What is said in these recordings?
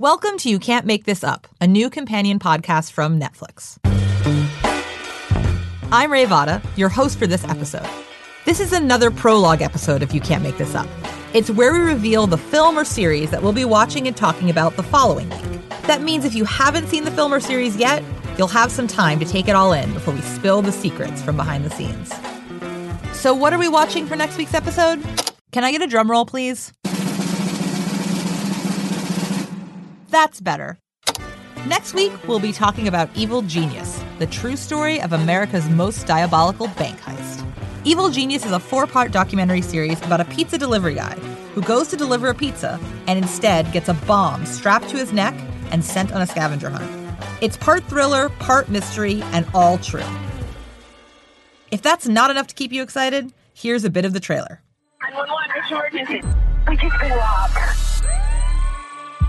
Welcome to You Can't Make This Up, a new companion podcast from Netflix. I'm Ray Vada, your host for this episode. This is another prologue episode of You Can't Make This Up. It's where we reveal the film or series that we'll be watching and talking about the following week. That means if you haven't seen the film or series yet, you'll have some time to take it all in before we spill the secrets from behind the scenes. So, what are we watching for next week's episode? Can I get a drum roll, please? That's better. Next week, we'll be talking about Evil Genius, the true story of America's most diabolical bank heist. Evil Genius is a four part documentary series about a pizza delivery guy who goes to deliver a pizza and instead gets a bomb strapped to his neck and sent on a scavenger hunt. It's part thriller, part mystery, and all true. If that's not enough to keep you excited, here's a bit of the trailer. 911, this emergency. We just been robbed.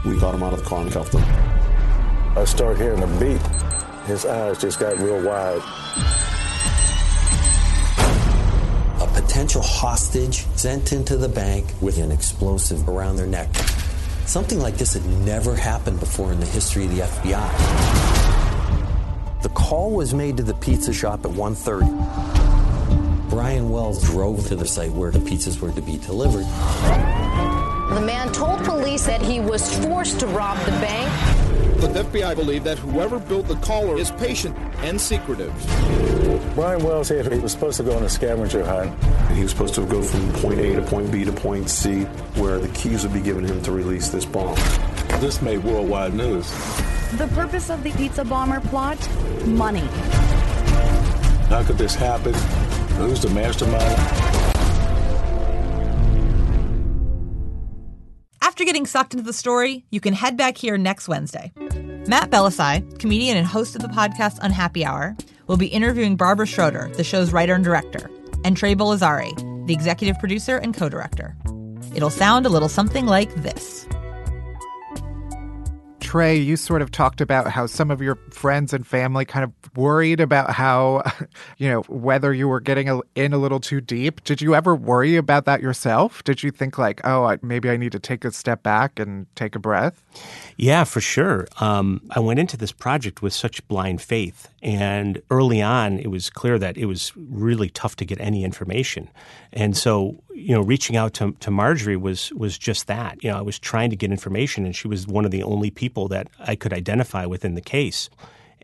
We got him out of the car and cuffed him. I start hearing a beat. His eyes just got real wide. A potential hostage sent into the bank with an explosive around their neck. Something like this had never happened before in the history of the FBI. The call was made to the pizza shop at 1.30. Brian Wells drove to the site where the pizzas were to be delivered. The man told police that he was forced to rob the bank. But The FBI believe that whoever built the collar is patient and secretive. Brian Wells said he was supposed to go on a scavenger hunt. He was supposed to go from point A to point B to point C, where the keys would be given him to release this bomb. This made worldwide news. The purpose of the pizza bomber plot? Money. How could this happen? Who's the mastermind? After getting sucked into the story, you can head back here next Wednesday. Matt Bellassai, comedian and host of the podcast Unhappy Hour, will be interviewing Barbara Schroeder, the show's writer and director, and Trey Borzillieri, the executive producer and co director. It'll sound a little something like this. Trey, you sort of talked about how some of your friends and family kind of worried about how, you know, whether you were getting in a little too deep. Did you ever worry about that yourself? Did you think, like, oh, maybe I need to take a step back and take a breath? Yeah, for sure. Um, I went into this project with such blind faith. And early on, it was clear that it was really tough to get any information. And so, you know, reaching out to, to Marjorie was, was just that. You know, I was trying to get information, and she was one of the only people that I could identify within the case.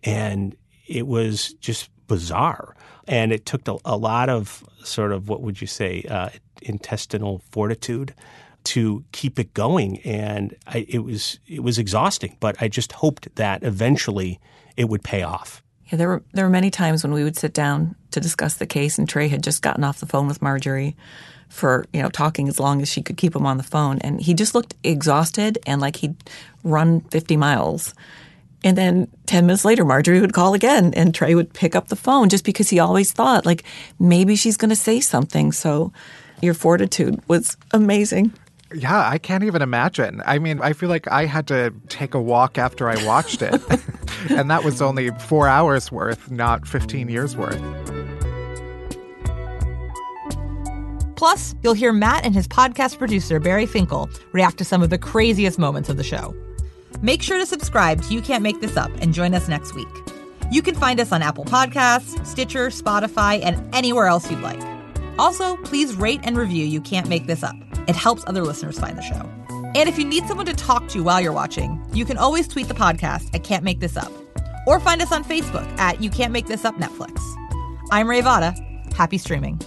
And it was just bizarre. And it took a, a lot of sort of, what would you say, uh, intestinal fortitude to keep it going, and I, it was it was exhausting. But I just hoped that eventually it would pay off. Yeah, there were there were many times when we would sit down to discuss the case, and Trey had just gotten off the phone with Marjorie for you know talking as long as she could keep him on the phone, and he just looked exhausted and like he'd run fifty miles. And then 10 minutes later, Marjorie would call again and Trey would pick up the phone just because he always thought, like, maybe she's going to say something. So your fortitude was amazing. Yeah, I can't even imagine. I mean, I feel like I had to take a walk after I watched it. and that was only four hours worth, not 15 years worth. Plus, you'll hear Matt and his podcast producer, Barry Finkel, react to some of the craziest moments of the show. Make sure to subscribe to You Can't Make This Up and join us next week. You can find us on Apple Podcasts, Stitcher, Spotify, and anywhere else you'd like. Also, please rate and review You Can't Make This Up. It helps other listeners find the show. And if you need someone to talk to while you're watching, you can always tweet the podcast at Can't Make This Up. Or find us on Facebook at You Can't Make This Up Netflix. I'm Ray Vada. Happy streaming.